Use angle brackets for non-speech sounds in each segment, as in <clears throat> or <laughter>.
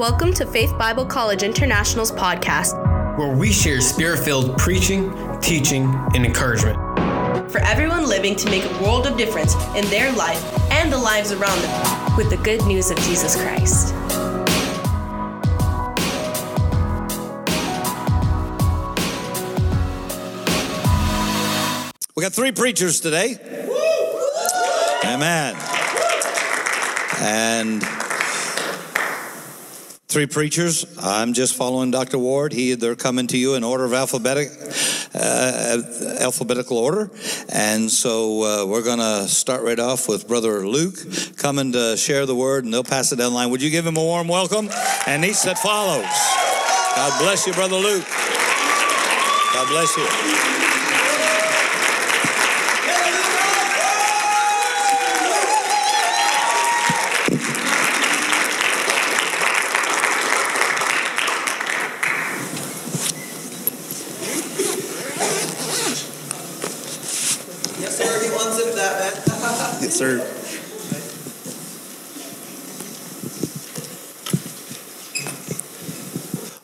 Welcome to Faith Bible College International's podcast, where we share spirit filled preaching, teaching, and encouragement. For everyone living to make a world of difference in their life and the lives around them with the good news of Jesus Christ. We got three preachers today. Amen. And three preachers. I'm just following Dr. Ward. He, they're coming to you in order of alphabetic, uh, alphabetical order. And so uh, we're going to start right off with Brother Luke coming to share the word, and they'll pass it down the line. Would you give him a warm welcome? And each that follows. God bless you, Brother Luke. God bless you.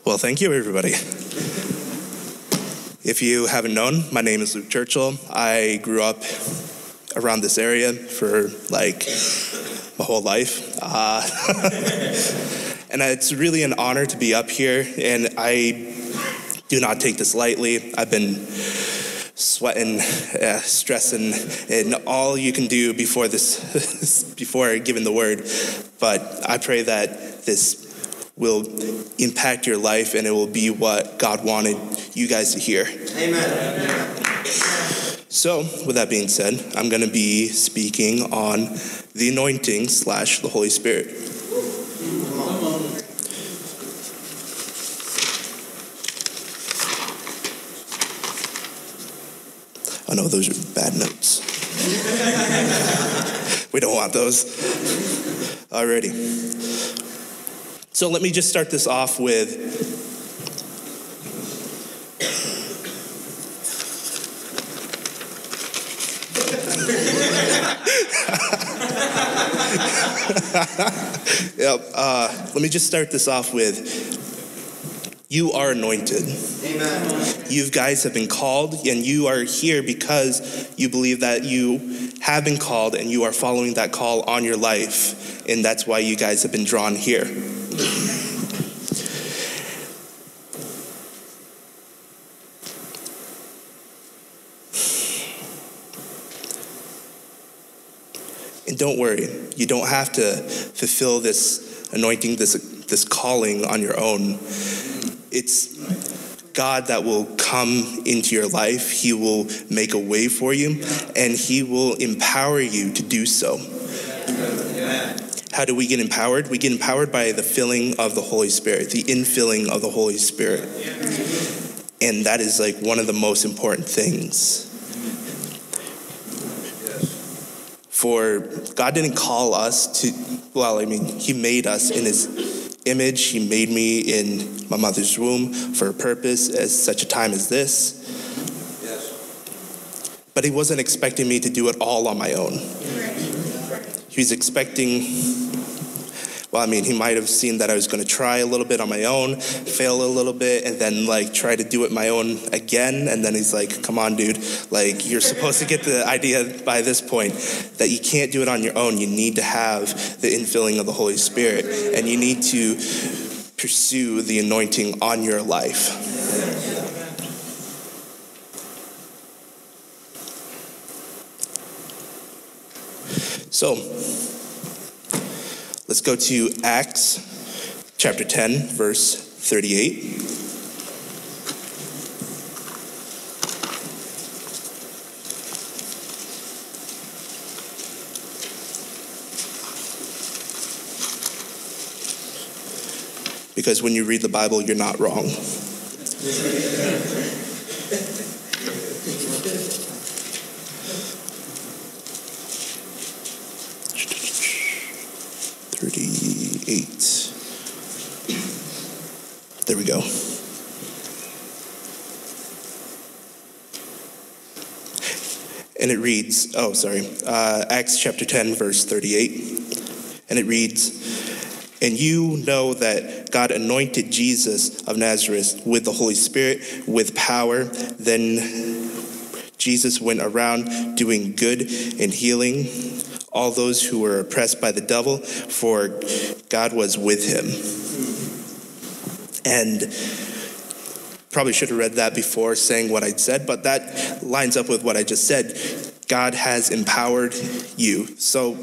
Well, thank you, everybody. If you haven't known, my name is Luke Churchill. I grew up around this area for like my whole life. Uh, <laughs> and it's really an honor to be up here, and I do not take this lightly. I've been sweating, uh, stressing, and all you can do before this, <laughs> before giving the word. But I pray that this will impact your life and it will be what God wanted you guys to hear. Amen. So, with that being said, I'm going to be speaking on the anointing slash the Holy Spirit. Oh no, those are bad notes. <laughs> we don't want those. Alrighty. So let me just start this off with <laughs> yep. Uh, let me just start this off with you are anointed. Amen. You guys have been called, and you are here because you believe that you have been called and you are following that call on your life. And that's why you guys have been drawn here. Don't worry, you don't have to fulfill this anointing, this, this calling on your own it's God that will come into your life. He will make a way for you and He will empower you to do so. How do we get empowered? We get empowered by the filling of the Holy Spirit, the infilling of the Holy Spirit. And that is like one of the most important things. For God didn't call us to, well, I mean, He made us in His image. He made me in my mother's womb for a purpose as such a time as this. But he wasn't expecting me to do it all on my own. He was expecting, well, I mean, he might have seen that I was going to try a little bit on my own, fail a little bit, and then like try to do it my own again. And then he's like, come on, dude, like you're supposed to get the idea by this point that you can't do it on your own. You need to have the infilling of the Holy Spirit, and you need to pursue the anointing on your life. So, let's go to Acts chapter 10, verse 38. because when you read the Bible, you're not wrong. Thirty-eight. There we go. And it reads, oh, sorry, uh, Acts chapter 10, verse 38. And it reads, And you know that God anointed Jesus of Nazareth with the Holy Spirit, with power. Then Jesus went around doing good and healing all those who were oppressed by the devil, for God was with him. And probably should have read that before saying what I'd said, but that lines up with what I just said. God has empowered you. So,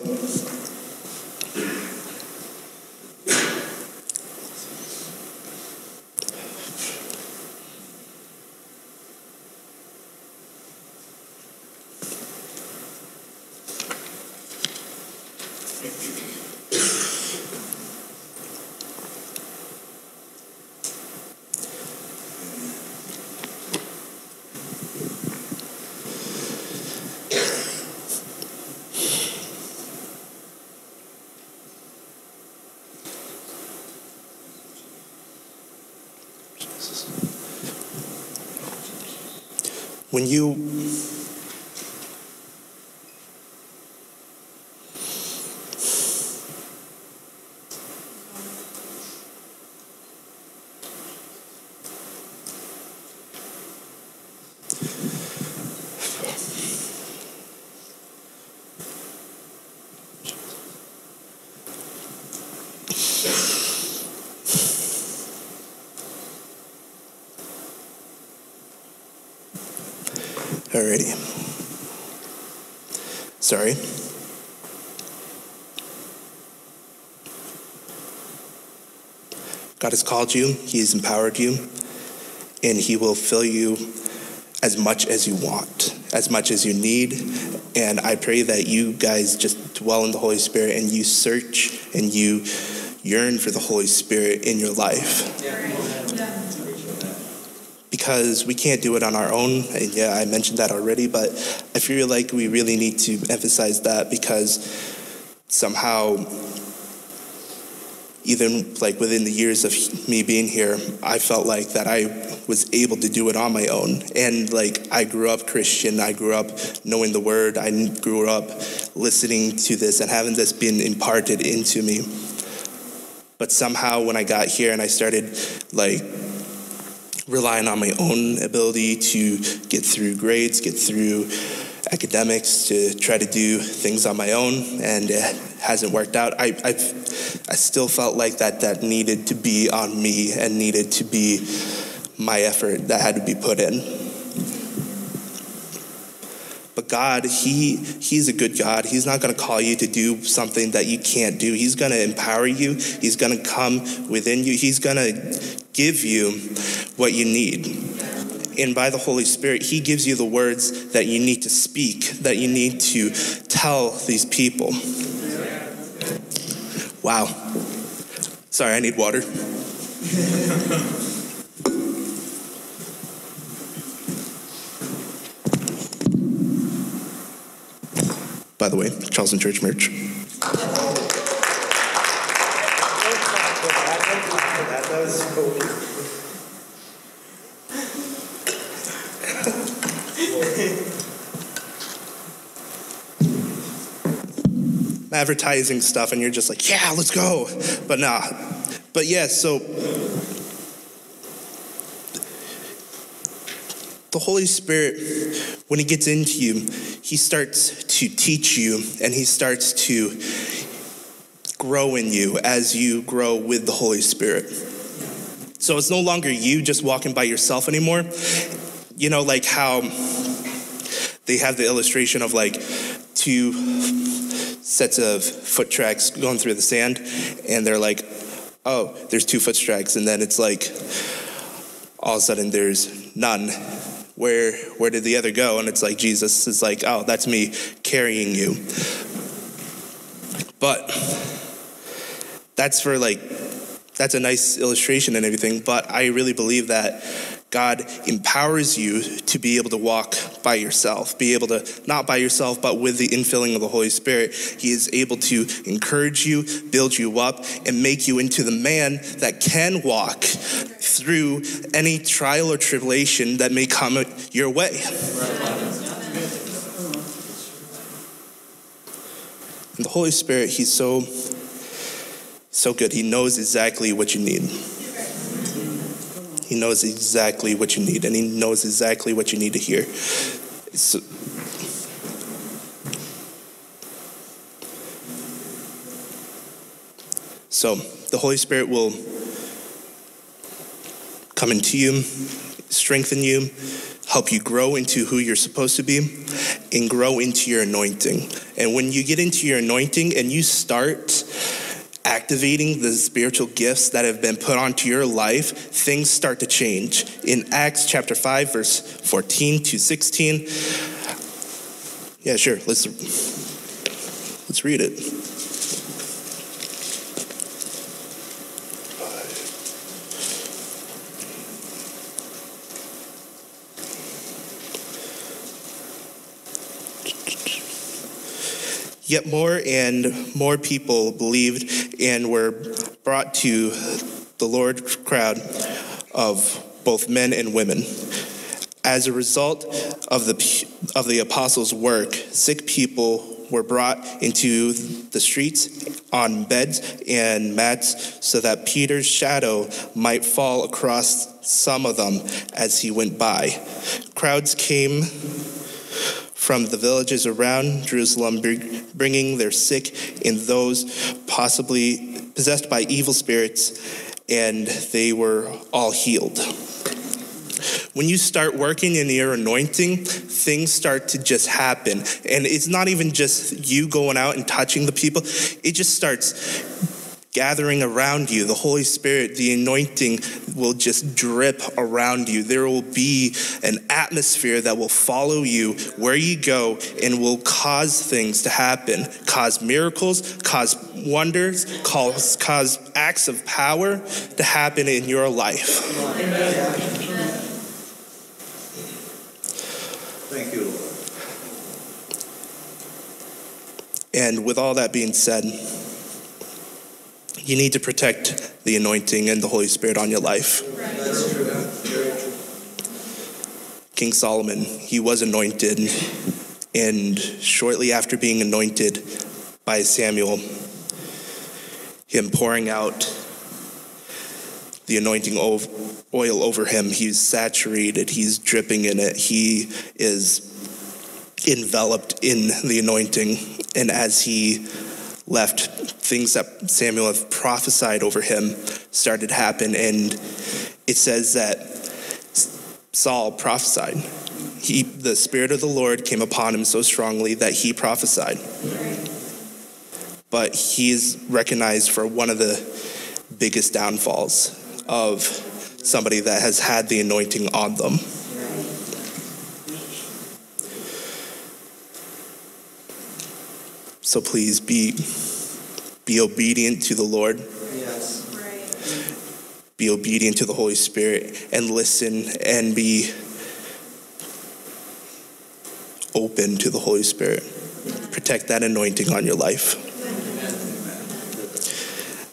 you Alrighty. Sorry. God has called you, He has empowered you, and He will fill you as much as you want, as much as you need. And I pray that you guys just dwell in the Holy Spirit and you search and you yearn for the Holy Spirit in your life. Because we can't do it on our own. And yeah, I mentioned that already, but I feel like we really need to emphasize that because somehow even like within the years of me being here, I felt like that I was able to do it on my own. And like I grew up Christian, I grew up knowing the word, I grew up listening to this and having this been imparted into me. But somehow when I got here and I started like relying on my own ability to get through grades, get through academics, to try to do things on my own, and it hasn't worked out. I, I, I still felt like that that needed to be on me and needed to be my effort that had to be put in. But God, He He's a good God. He's not gonna call you to do something that you can't do. He's gonna empower you, He's gonna come within you, He's gonna give you what you need. And by the Holy Spirit, He gives you the words that you need to speak, that you need to tell these people. Wow. Sorry, I need water. By the way, Charleston Church merch. Advertising stuff and you're just like, yeah, let's go. But nah. But yeah, so the Holy Spirit, when He gets into you, He starts to teach you and He starts to grow in you as you grow with the Holy Spirit. So it's no longer you just walking by yourself anymore. You know, like how they have the illustration of like two sets of foot tracks going through the sand, and they're like, oh, there's two foot tracks, and then it's like, all of a sudden there's none. Where where did the other go? And it's like Jesus is like, oh, that's me carrying you. But that's for like that's a nice illustration and everything, but I really believe that God empowers you to be able to walk by yourself, be able to, not by yourself, but with the infilling of the Holy Spirit. He is able to encourage you, build you up, and make you into the man that can walk through any trial or tribulation that may come your way. And the Holy Spirit, He's so So good. He knows exactly what you need. He knows exactly what you need, and He knows exactly what you need to hear. So, so the Holy Spirit will come into you, strengthen you, help you grow into who you're supposed to be, and grow into your anointing. And when you get into your anointing and you start activating the spiritual gifts that have been put onto your life, things start to change. In Acts chapter 5, verse 14 to 16. Yeah, sure. Let's let's read it. Yet more and more people believed and were brought to the Lord crowd of both men and women. As a result of the, of the apostles' work, sick people were brought into the streets on beds and mats so that Peter's shadow might fall across some of them as he went by. Crowds came from the villages around Jerusalem, bringing their sick and those possibly possessed by evil spirits, and they were all healed. When you start working in your anointing, things start to just happen. And it's not even just you going out and touching the people, it just starts gathering around you. The Holy Spirit, the anointing will just drip around you. There will be an atmosphere that will follow you where you go and will cause things to happen, cause miracles, cause wonders, cause, cause acts of power to happen in your life. Thank you, Lord. And with all that being said, you need to protect the anointing and the Holy Spirit on your life. King Solomon, he was anointed, and shortly after being anointed by Samuel, him pouring out the anointing oil over him, he's saturated, he's dripping in it, he is enveloped in the anointing, and as he left, things that Samuel had prophesied over him started to happen. And it says that Saul prophesied. He, the Spirit of the Lord came upon him so strongly that he prophesied. But he is recognized for one of the biggest downfalls of somebody that has had the anointing on them. So please be be obedient to the Lord. Yes. Be obedient to the Holy Spirit and listen and be open to the Holy Spirit. Protect that anointing on your life.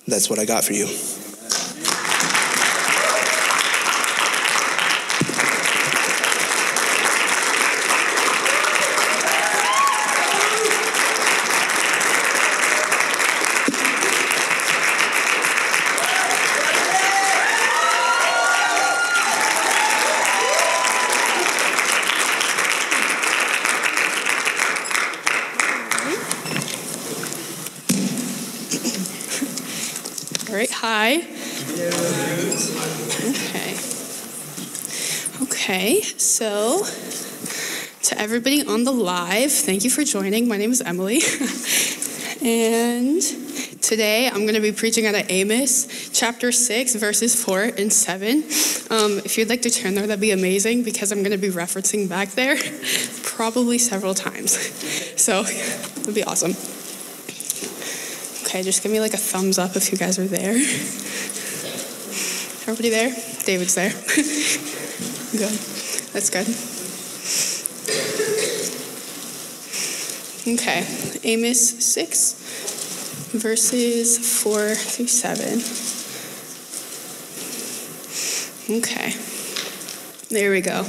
That's what I got for you. All right, hi. Okay. Okay, so to everybody on the thank you for joining. My name is Emily. <laughs> and today I'm going to be preaching out of Amos chapter 6, verses 4 and 7. Um, if you'd like to turn there, that'd be amazing because I'm going to be referencing back there <laughs> probably several times. So it'd be awesome. Okay, just give me like a thumbs up if you guys are there. Everybody there? David's there. <laughs> good. That's good. Okay, Amos 6, verses 4 through 7. Okay, there we go.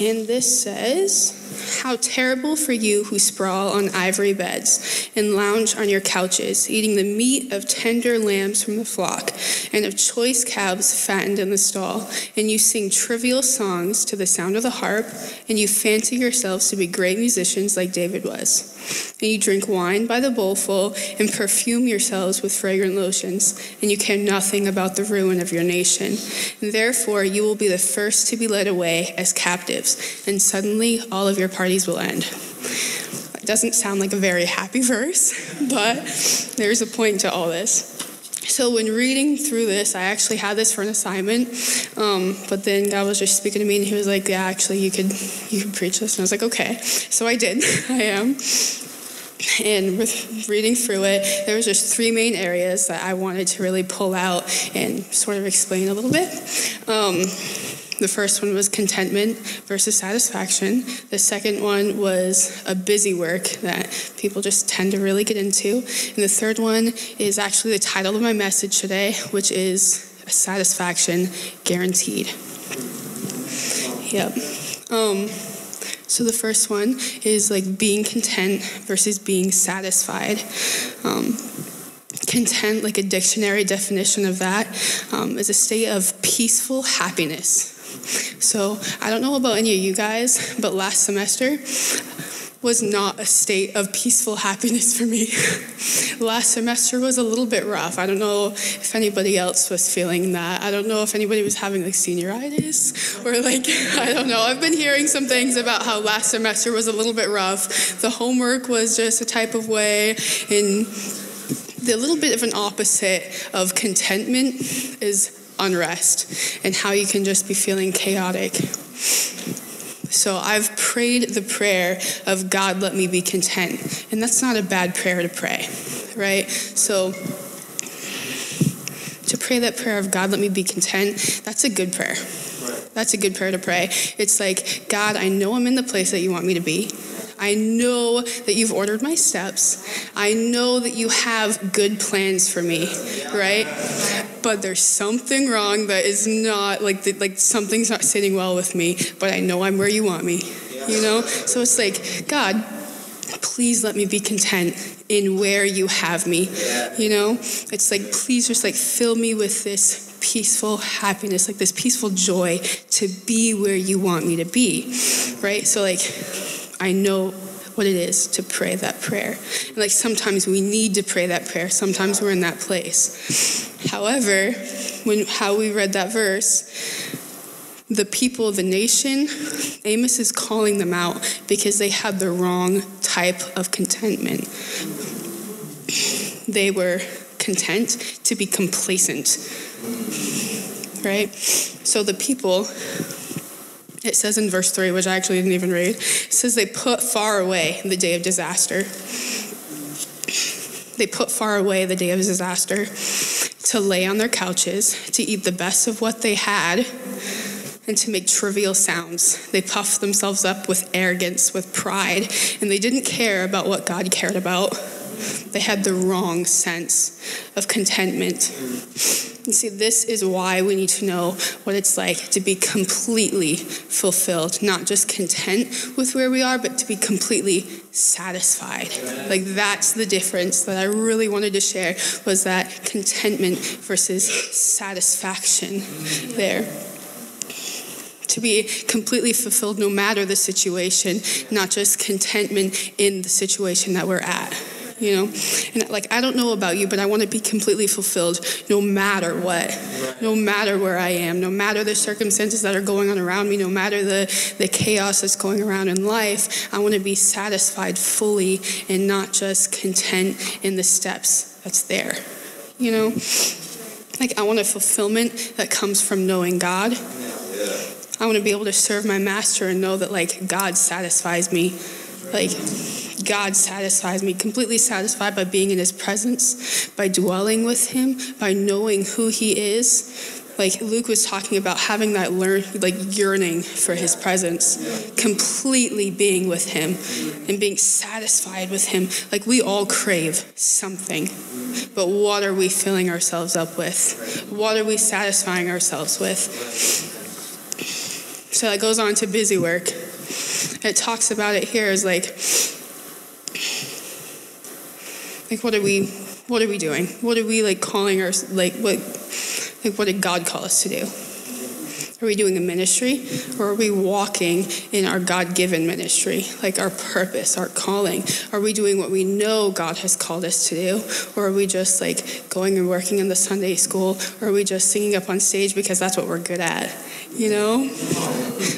And this says, how terrible for you who sprawl on ivory beds and lounge on your couches, eating the meat of tender lambs from the flock and of choice calves fattened in the stall. And you sing trivial songs to the sound of the harp, and you fancy yourselves to be great musicians like David was. And you drink wine by the bowlful and perfume yourselves with fragrant lotions, and you care nothing about the ruin of your nation. And therefore, you will be the first to be led away as captives, and suddenly all of your parties will end. It doesn't sound like a very happy <laughs> verse, but there's a point to all this. So when reading through this, I actually had this for an assignment, um, but then God was just speaking to me, and He was like, "Yeah, actually, you could you could preach this." And I was like, "Okay." So I did. <laughs> I am. And with reading through it, there was just three main areas that I wanted to really pull out and sort of explain a little bit. Um, the first one was contentment versus satisfaction. The second one was a busy work that people just tend to really get into. And the third one is actually the title of my message today, which is Satisfaction Guaranteed. Yep. Um, so the first one is like being content versus being satisfied. Um, content, like a dictionary definition of that, um, is a state of peaceful happiness so I don't know about any of you guys, but last semester was not a state of peaceful happiness for me. <laughs> last semester was a little bit rough. I don't know if anybody else was feeling that. I don't know if anybody was having like senioritis or like, <laughs> I don't know. I've been hearing some things about how last semester was a little bit rough. The homework was just a type of way and the little bit of an opposite of contentment is unrest and how you can just be feeling chaotic. So I've prayed the prayer of God, let me be content. And that's not a bad prayer to pray, right? So to pray that prayer of God, let me be content, that's a good prayer. That's a good prayer to pray. It's like, God, I know I'm in the place that you want me to be. I know that you've ordered my steps. I know that you have good plans for me, right? But there's something wrong that is not like like something's not sitting well with me, but I know I'm where you want me. You know? So it's like, God, please let me be content in where you have me. You know? It's like please just like fill me with this peaceful happiness, like this peaceful joy to be where you want me to be. Right? So like I know what it is to pray that prayer. And like sometimes we need to pray that prayer. Sometimes we're in that place. However, when how we read that verse, the people of the nation, Amos is calling them out because they had the wrong type of contentment. They were content to be complacent. Right? So the people it says in verse 3, which I actually didn't even read, it says they put far away the day of disaster. They put far away the day of disaster to lay on their couches, to eat the best of what they had, and to make trivial sounds. They puffed themselves up with arrogance, with pride, and they didn't care about what God cared about. They had the wrong sense of contentment. And see, this is why we need to know what it's like to be completely fulfilled, not just content with where we are, but to be completely satisfied. Like that's the difference that I really wanted to share was that contentment versus satisfaction there to be completely fulfilled no matter the situation, not just contentment in the situation that we're at you know? And like, I don't know about you, but I want to be completely fulfilled no matter what, no matter where I am, no matter the circumstances that are going on around me, no matter the, the chaos that's going around in life. I want to be satisfied fully and not just content in the steps that's there, you know? Like, I want a fulfillment that comes from knowing God. I want to be able to serve my master and know that, like, God satisfies me. Like, God satisfies me, completely satisfied by being in His presence, by dwelling with Him, by knowing who He is. Like Luke was talking about having that learn, like yearning for His presence, completely being with Him and being satisfied with Him. Like we all crave something, but what are we filling ourselves up with? What are we satisfying ourselves with? So that goes on to busy work. It talks about it here is like, like what are we, what are we doing? What are we like calling our, like what, like what did God call us to do? Are we doing a ministry or are we walking in our God given ministry, like our purpose, our calling? Are we doing what we know God has called us to do? Or are we just like going and working in the Sunday school? Or are we just singing up on stage because that's what we're good at? You know?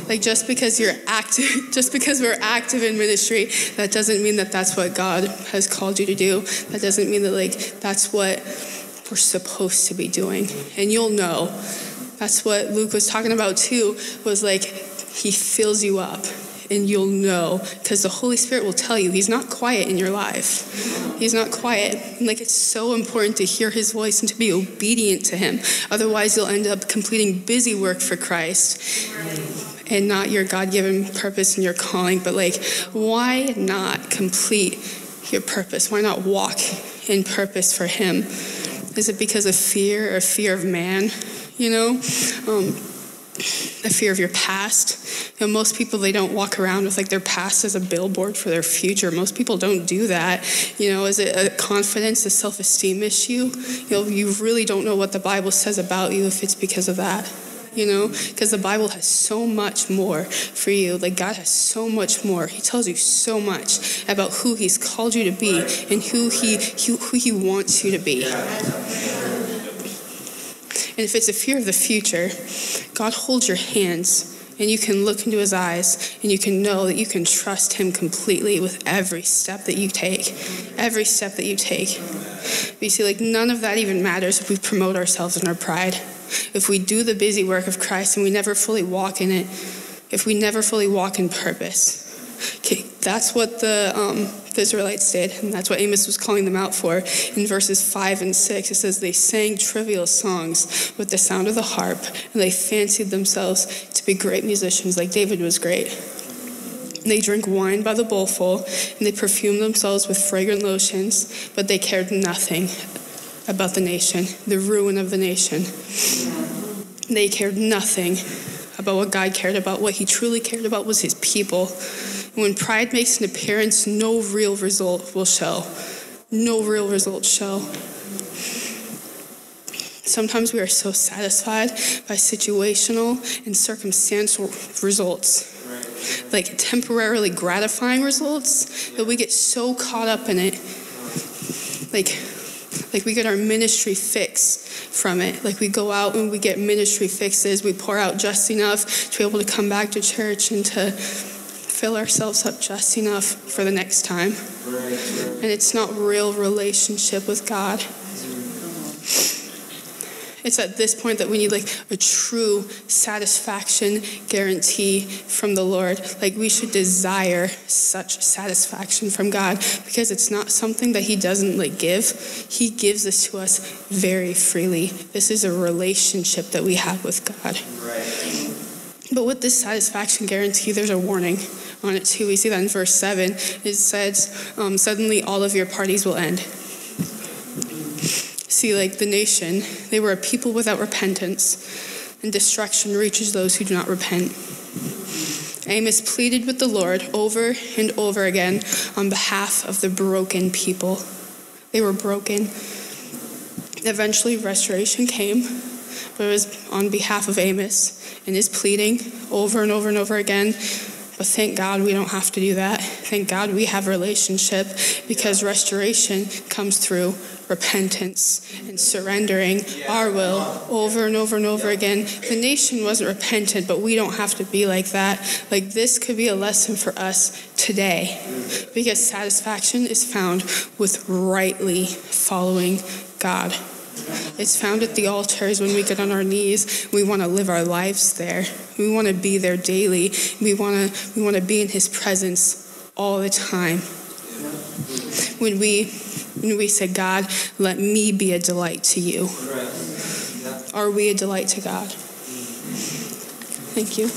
Like just because you're active, <laughs> just because we're active in ministry, that doesn't mean that that's what God has called you to do. That doesn't mean that like that's what we're supposed to be doing. And you'll know that's what Luke was talking about too, was like he fills you up and you'll know because the Holy Spirit will tell you he's not quiet in your life. He's not quiet. Like it's so important to hear his voice and to be obedient to him. Otherwise, you'll end up completing busy work for Christ and not your God given purpose and your calling. But like, why not complete your purpose? Why not walk in purpose for him? Is it because of fear or fear of man? you know, um, a fear of your past. You know, most people they don't walk around with like their past as a billboard for their future. Most people don't do that. You know, is it a confidence, a self-esteem issue? You know, you really don't know what the Bible says about you if it's because of that. You know, because the Bible has so much more for you. Like God has so much more. He tells you so much about who He's called you to be and who He who He wants you to be. And if it's a fear of the future, God holds your hands and you can look into his eyes and you can know that you can trust him completely with every step that you take. Every step that you take. But you see, like, none of that even matters if we promote ourselves in our pride. If we do the busy work of Christ and we never fully walk in it, if we never fully walk in purpose. Okay, that's what the um, the Israelites did, and that's what Amos was calling them out for. In verses 5 and 6, it says, They sang trivial songs with the sound of the harp, and they fancied themselves to be great musicians, like David was great. They drank wine by the bowlful, and they perfumed themselves with fragrant lotions, but they cared nothing about the nation, the ruin of the nation. They cared nothing about what God cared about. What He truly cared about was His people. When pride makes an appearance, no real result will show. No real result show. Sometimes we are so satisfied by situational and circumstantial results, like temporarily gratifying results, that we get so caught up in it. Like, like we get our ministry fix from it. Like we go out and we get ministry fixes, we pour out just enough to be able to come back to church and to fill ourselves up just enough for the next time. And it's not real relationship with God. It's at this point that we need like a true satisfaction guarantee from the Lord. Like we should desire such satisfaction from God because it's not something that He doesn't like give. He gives this to us very freely. This is a relationship that we have with God. But with this satisfaction guarantee, there's a warning on it too. We see that in verse 7. It says, um, Suddenly all of your parties will end. See, like the nation, they were a people without repentance, and destruction reaches those who do not repent. Amos pleaded with the Lord over and over again on behalf of the broken people. They were broken. Eventually, restoration came, but it was on behalf of Amos and his pleading over and over and over again but thank God we don't have to do that. Thank God we have relationship because restoration comes through repentance and surrendering our will over and over and over again. The nation wasn't repentant, but we don't have to be like that. Like this could be a lesson for us today because satisfaction is found with rightly following God. It's found at the altars when we get on our knees. We want to live our lives there. We want to be there daily. We want to we want to be in his presence all the time. When we when we say, God, let me be a delight to you. Are we a delight to God? Thank you.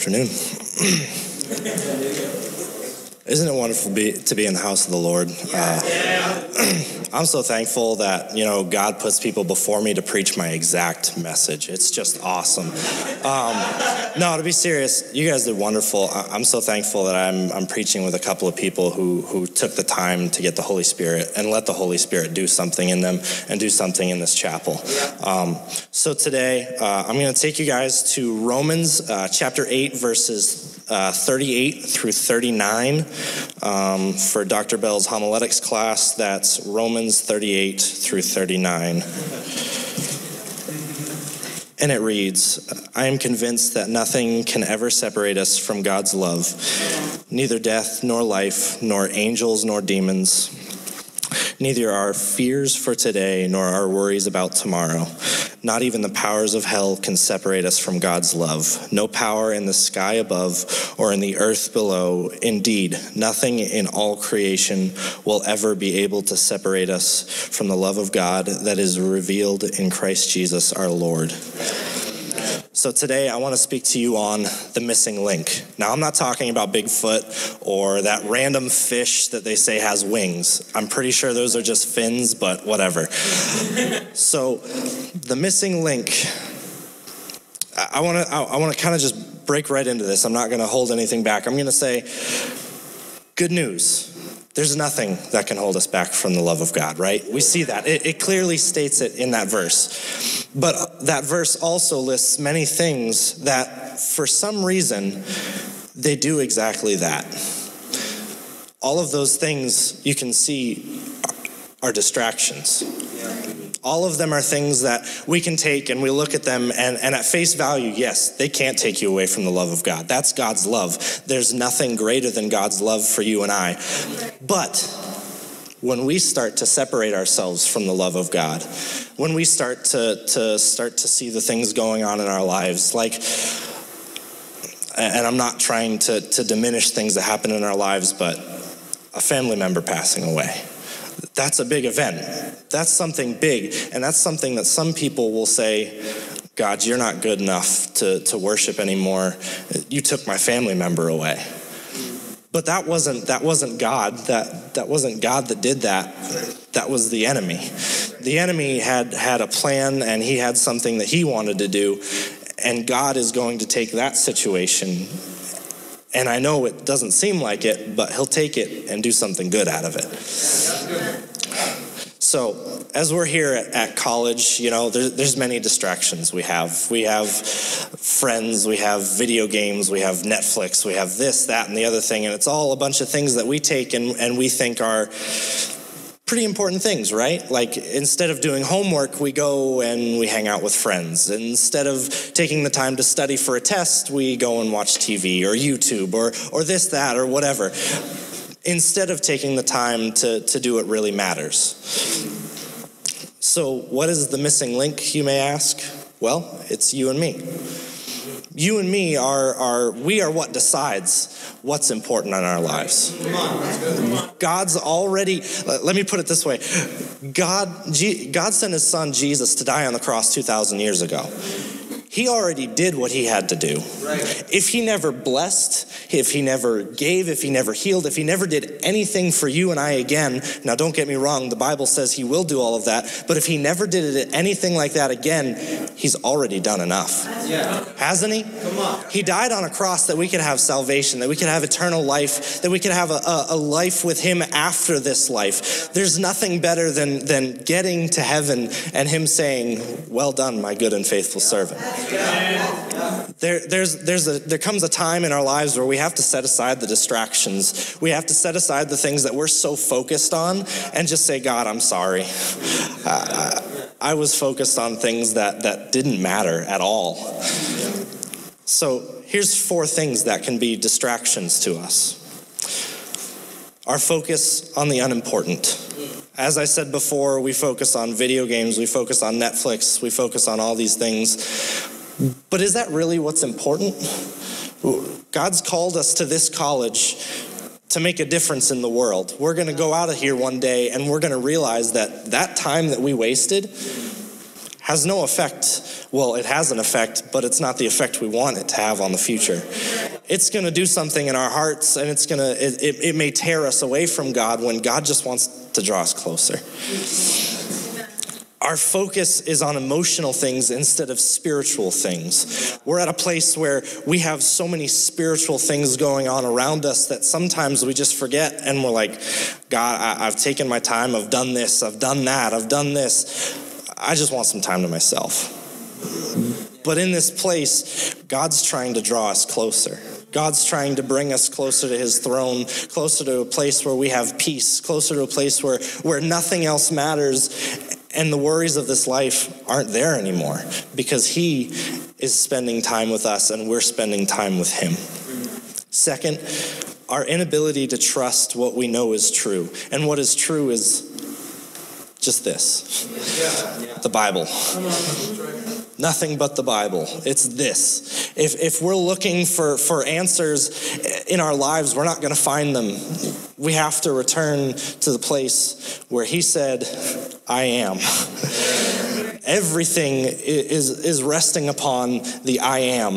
Afternoon. <clears throat> Isn't it wonderful be, to be in the house of the Lord? Uh, <clears throat> I'm so thankful that you know God puts people before me to preach my exact message. It's just awesome. Um, no, to be serious, you guys did wonderful. I'm so thankful that I'm I'm preaching with a couple of people who who took the time to get the Holy Spirit and let the Holy Spirit do something in them and do something in this chapel. Um, so today, uh, I'm going to take you guys to Romans uh, chapter eight, verses uh, 38 through 39 um, for Dr. Bell's homiletics class. That's Romans 38 through 39. And it reads I am convinced that nothing can ever separate us from God's love, neither death, nor life, nor angels, nor demons. Neither our fears for today nor our worries about tomorrow. Not even the powers of hell can separate us from God's love. No power in the sky above or in the earth below. Indeed, nothing in all creation will ever be able to separate us from the love of God that is revealed in Christ Jesus our Lord. So today I want to speak to you on the missing link. Now I'm not talking about Bigfoot or that random fish that they say has wings. I'm pretty sure those are just fins, but whatever. <laughs> so the missing link I want to I want to kind of just break right into this. I'm not going to hold anything back. I'm going to say good news. There's nothing that can hold us back from the love of God, right? We see that. It, it clearly states it in that verse. But that verse also lists many things that, for some reason, they do exactly that. All of those things you can see are distractions. All of them are things that we can take and we look at them, and, and at face value, yes, they can't take you away from the love of God. That's God's love. There's nothing greater than God's love for you and I. But when we start to separate ourselves from the love of God, when we start to, to start to see the things going on in our lives, like, and I'm not trying to, to diminish things that happen in our lives, but a family member passing away. That's a big event. That's something big. And that's something that some people will say, God, you're not good enough to, to worship anymore. You took my family member away. But that wasn't that wasn't God. That that wasn't God that did that. That was the enemy. The enemy had had a plan and he had something that he wanted to do. And God is going to take that situation and I know it doesn't seem like it, but he'll take it and do something good out of it. So, as we're here at, college, you know, there, there's many distractions we have. We have friends, we have video games, we have Netflix, we have this, that, and the other thing, and it's all a bunch of things that we take and, and we think are pretty important things, right? Like instead of doing homework, we go and we hang out with friends. Instead of taking the time to study for a test, we go and watch TV or YouTube or or this, that, or whatever. Instead of taking the time to, to do what really matters. So, what is the missing link, you may ask? Well, it's you and me. You and me are, are we are what decides what's important in our lives. God's already, uh, let me put it this way God, God sent his son Jesus to die on the cross 2,000 years ago. He already did what he had to do. If he never blessed, if he never gave, if he never healed, if he never did anything for you and I again, now don't get me wrong, the Bible says he will do all of that, but if he never did it, anything like that again, he's already done enough. Yeah. Hasn't he? Come on. He died on a cross that we could have salvation, that we could have eternal life, that we could have a, a, a life with him after this life. There's nothing better than, than getting to heaven and him saying, Well done, my good and faithful servant. There, there's, there's a, there comes a time in our lives where we have to set aside the distractions. We have to set aside the things that we're so focused on and just say, God, I'm sorry. I, I was focused on things that, that didn't matter at all. So here's four things that can be distractions to us our focus on the unimportant. As I said before, we focus on video games, we focus on Netflix, we focus on all these things. But is that really what's important? God's called us to this college to make a difference in the world. We're going to go out of here one day and we're going to realize that that time that we wasted has no effect. Well, it has an effect, but it's not the effect we want it to have on the future. It's going to do something in our hearts, and it's going to, it, it, it may tear us away from God when God just wants to draw us closer. Our focus is on emotional things instead of spiritual things. We're at a place where we have so many spiritual things going on around us that sometimes we just forget and we're like, God, I, have taken my time, I've done this, I've done that, I've done this. I just want some time to myself. But in this place, God's trying to draw us closer. God's trying to bring us closer to his throne, closer to a place where we have peace, closer to a place where, where nothing else matters and the worries of this life aren't there anymore because He is spending time with us and we're spending time with Him. Second, our inability to trust what we know is true. And what is true is just this the Bible. Nothing but the Bible. It's this. If, if we're looking for, for answers in our lives, we're not going to find them. We have to return to the place where He said, I am. Everything is, is resting upon the I am.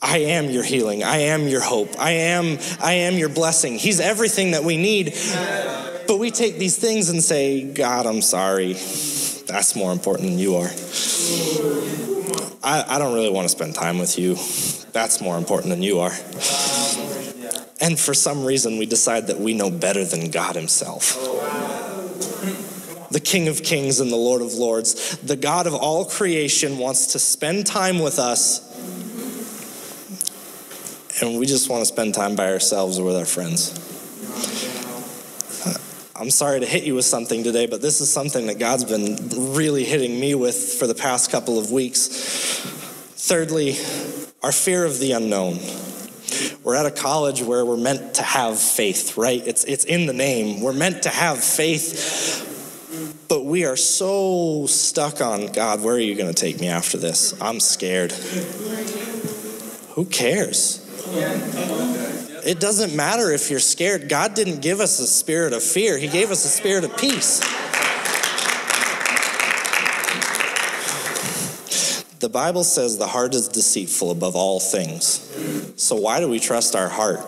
I am your healing. I am your hope. I am I am your blessing. He's everything that we need. But we take these things and say, God, I'm sorry. That's more important than you are. I, I don't really want to spend time with you. That's more important than you are. And for some reason, we decide that we know better than God Himself the King of Kings and the Lord of Lords, the God of all creation, wants to spend time with us. And we just want to spend time by ourselves or with our friends. I'm sorry to hit you with something today, but this is something that God's been really hitting me with for the past couple of weeks. Thirdly, our fear of the unknown. We're at a college where we're meant to have faith, right? It's, it's in the name. We're meant to have faith but we are so stuck on God, where are you going to take me after this? I'm scared. Who cares? It doesn't matter if you're scared. God didn't give us a spirit of fear, He gave us a spirit of peace. The Bible says the heart is deceitful above all things. So why do we trust our heart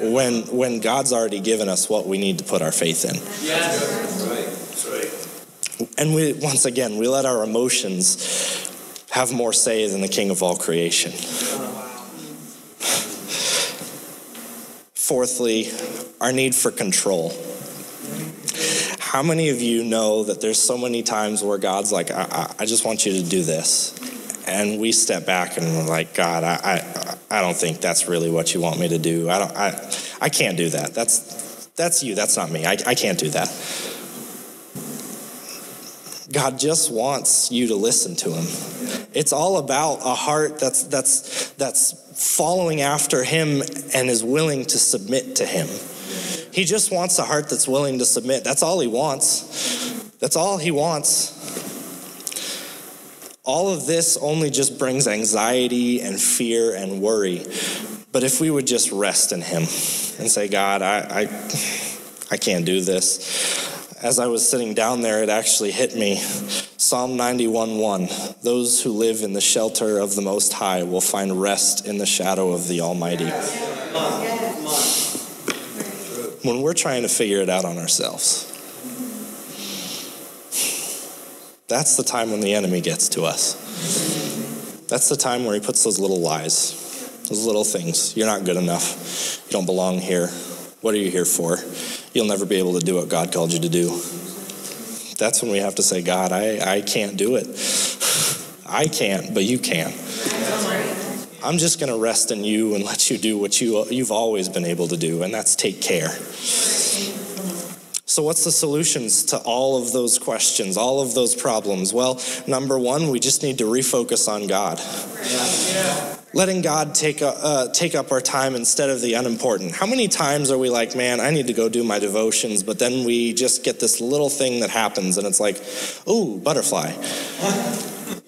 when when God's already given us what we need to put our faith in? And we, once again, we let our emotions have more say than the king of all creation. Fourthly, our need for control. How many of you know that there's so many times where God's like, I, I just want you to do this? And we step back and we're like, God, I, I, I don't think that's really what you want me to do. I, don't, I, I can't do that. That's, that's you, that's not me. I, I can't do that. God just wants you to listen to him. It's all about a heart that's that's that's following after him and is willing to submit to him. He just wants a heart that's willing to submit. That's all he wants. That's all he wants. All of this only just brings anxiety and fear and worry. But if we would just rest in him and say, God, I, I, I can't do this as I was sitting down there, it actually hit me. Psalm 91:1. Those who live in the shelter of the Most High will find rest in the shadow of the Almighty. When we're trying to figure it out on ourselves, that's the time when the enemy gets to us. That's the time where he puts those little lies, those little things. You're not good enough. You don't belong here. What are you here for? You'll never be able to do what God called you to do. That's when we have to say, God, I, I can't do it. <sighs> I can't, but you can. I'm just going to rest in you and let you do what you, you've always been able to do, and that's take care. So, what's the solutions to all of those questions, all of those problems? Well, number one, we just need to refocus on God. Letting God take, uh, take up our time instead of the unimportant. How many times are we like, man, I need to go do my devotions, but then we just get this little thing that happens and it's like, ooh, butterfly.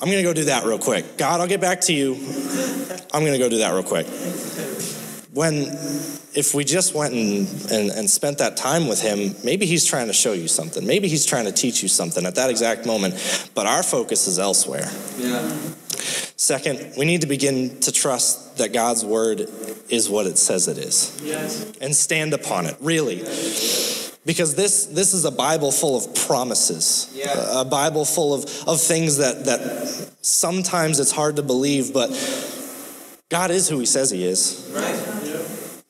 I'm to go do that real quick. God, I'll get back to you. I'm to go do that real quick. when if we just went and, and, and, spent that time with him maybe he's trying to show you something. Maybe he's trying to teach you something at that exact moment. But our focus is elsewhere. Yeah. second we need to begin to trust that god's word is what it says it is. Yes. and stand upon it really. Because this this is a bible full of promises. Yeah. a bible full of, of things that that sometimes it's hard to believe but god is who he says he is. Right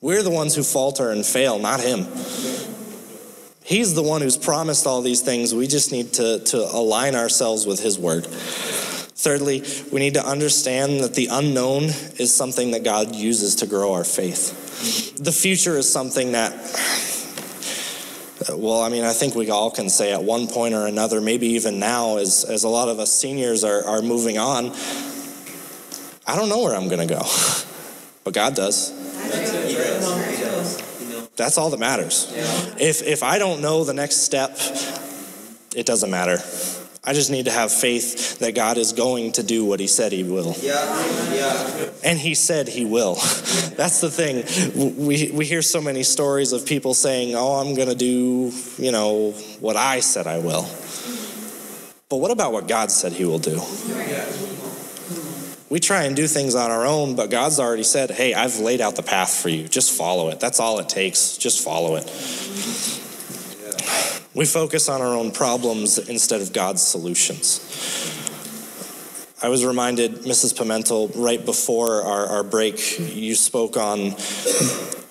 we're the ones who falter and fail, not him. He's the one who's promised all these things. We just need to, to align ourselves with his word. Thirdly, we need to understand that the unknown is something that God uses to grow our faith. The future is something that, well, I mean, I think we all can say at one point or another, maybe even now, as, as a lot of us seniors are, are moving on, I don't know where I'm going to go, <laughs> but God does. That's all that matters. If, if I don't know the next step, it doesn't matter. I just need to have faith that God is going to do what He said He will. Yeah. Yeah. And He said He will. <laughs> That's the thing. We, we hear so many stories of people saying, Oh, I'm going to do, you know, what I said I will. But what about what God said He will do? We try and do things on our own, but God's already said, hey, I've laid out the path for you. Just follow it. That's all it takes. Just follow it. We focus on our own problems instead of God's solutions. I was reminded, Mrs. Pimentel, right before our, our break, you spoke on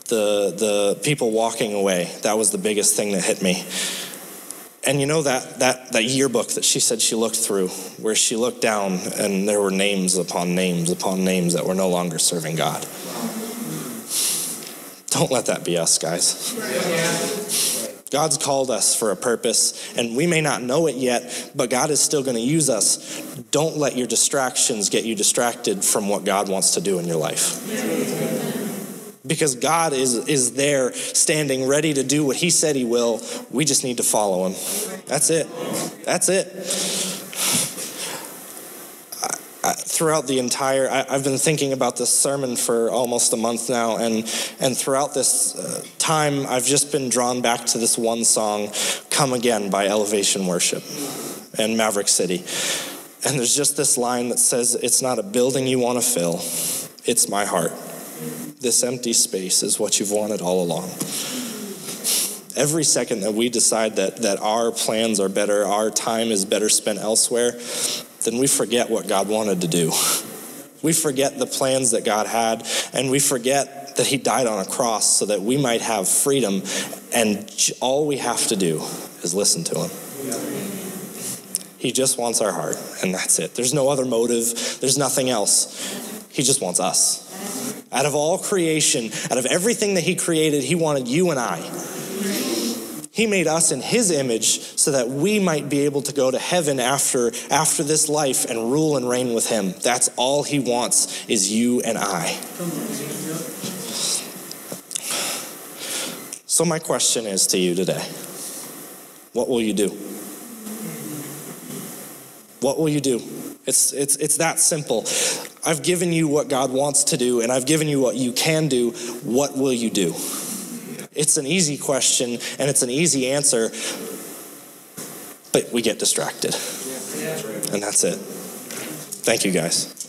the, the people walking away. That was the biggest thing that hit me. And you know that, that, that yearbook that she said she looked through, where she looked down and there were names upon names upon names that were no longer serving God. Don't let that be us, guys. God's called us for a purpose, and we may not know it yet, but God is still going to use us. Don't let your distractions get you distracted from what God wants to do in your life because God is, is there standing ready to do what He said He will. We just need to follow Him. That's it. That's it. Throughout the entire, I, have been thinking about this sermon for almost a month now, and, and throughout this uh, time, I've just been drawn back to this one song, Come Again by Elevation Worship and Maverick City. And there's just this line that says, It's not a building you want to fill, it's my heart. This empty space is what you've wanted all along. Every second that we decide that, that our plans are better, our time is better spent elsewhere, then we forget what God wanted to do. We forget the plans that God had, and we forget that He died on a cross so that we might have freedom, and all we have to do is listen to Him. He just wants our heart, and that's it. There's no other motive, there's nothing else. He just wants us. Out of all creation, out of everything that He created, He wanted you and I. He made us in His image so that we might be able to go to heaven after, after this life and rule and reign with Him. That's all He wants is you and I. So, my question is to you today what will you do? What will you do? It's, it's, it's that simple. I've given you what God wants to do, and I've given you what you can do. What will you do? It's an easy question, and it's an easy answer, but we get distracted. And that's it. Thank you, guys.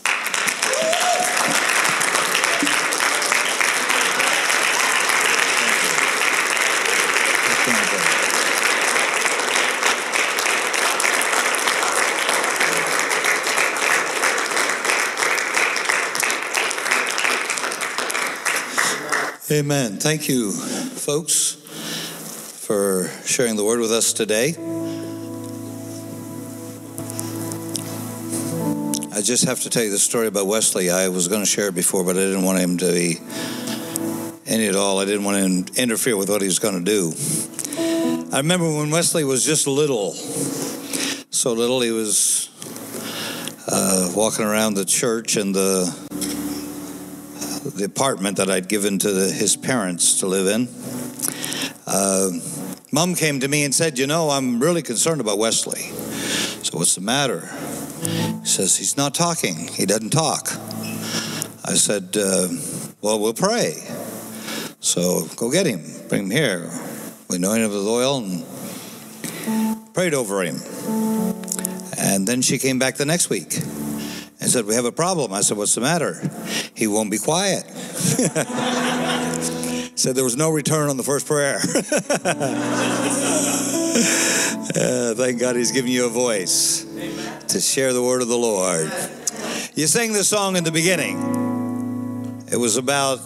Amen. Thank you, folks, for sharing the word with us today. I just have to tell you the story about Wesley. I was going to share it before, but I didn't want him to be any at all. I didn't want to interfere with what he was going to do. I remember when Wesley was just little, so little, he was uh, walking around the church and the the apartment that I'd given to the, his parents to live in. Uh, Mom came to me and said, You know, I'm really concerned about Wesley. So, what's the matter? He says, He's not talking. He doesn't talk. I said, uh, Well, we'll pray. So go get him, bring him here. We anointed him with oil and prayed over him. And then she came back the next week and said, We have a problem. I said, What's the matter? He won't be quiet. <laughs> said there was no return on the first prayer. <laughs> uh, thank God he's giving you a voice Amen. to share the word of the Lord. You sang this song in the beginning. It was about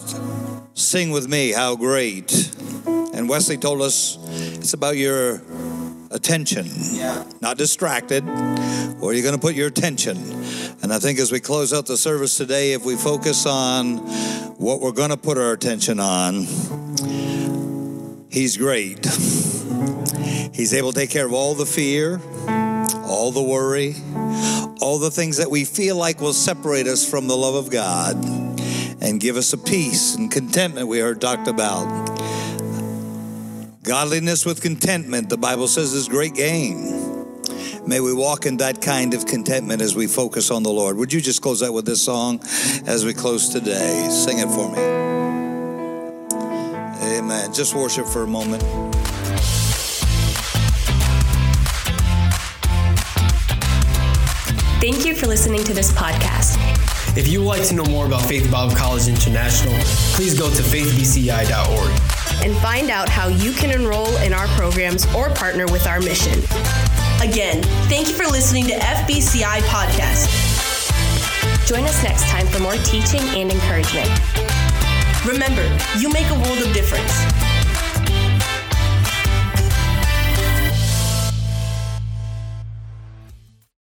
sing with me, how great. And Wesley told us it's about your attention, yeah. not distracted. Where are you going to put your attention? And I think as we close out the service today, if we focus on what we're going to put our attention on, He's great. He's able to take care of all the fear, all the worry, all the things that we feel like will separate us from the love of God and give us a peace and contentment we heard talked about. Godliness with contentment, the Bible says, is great gain. May we walk in that kind of contentment as we focus on the Lord. Would you just close out with this song as we close today? Sing it for me. Amen. Just worship for a moment. Thank you for listening to this podcast. If you would like to know more about Faith Bible College International, please go to faithbci.org and find out how you can enroll in our programs or partner with our mission. Again, thank you for listening to FBCI Podcast. Join us next time for more teaching and encouragement. Remember, you make a world of difference.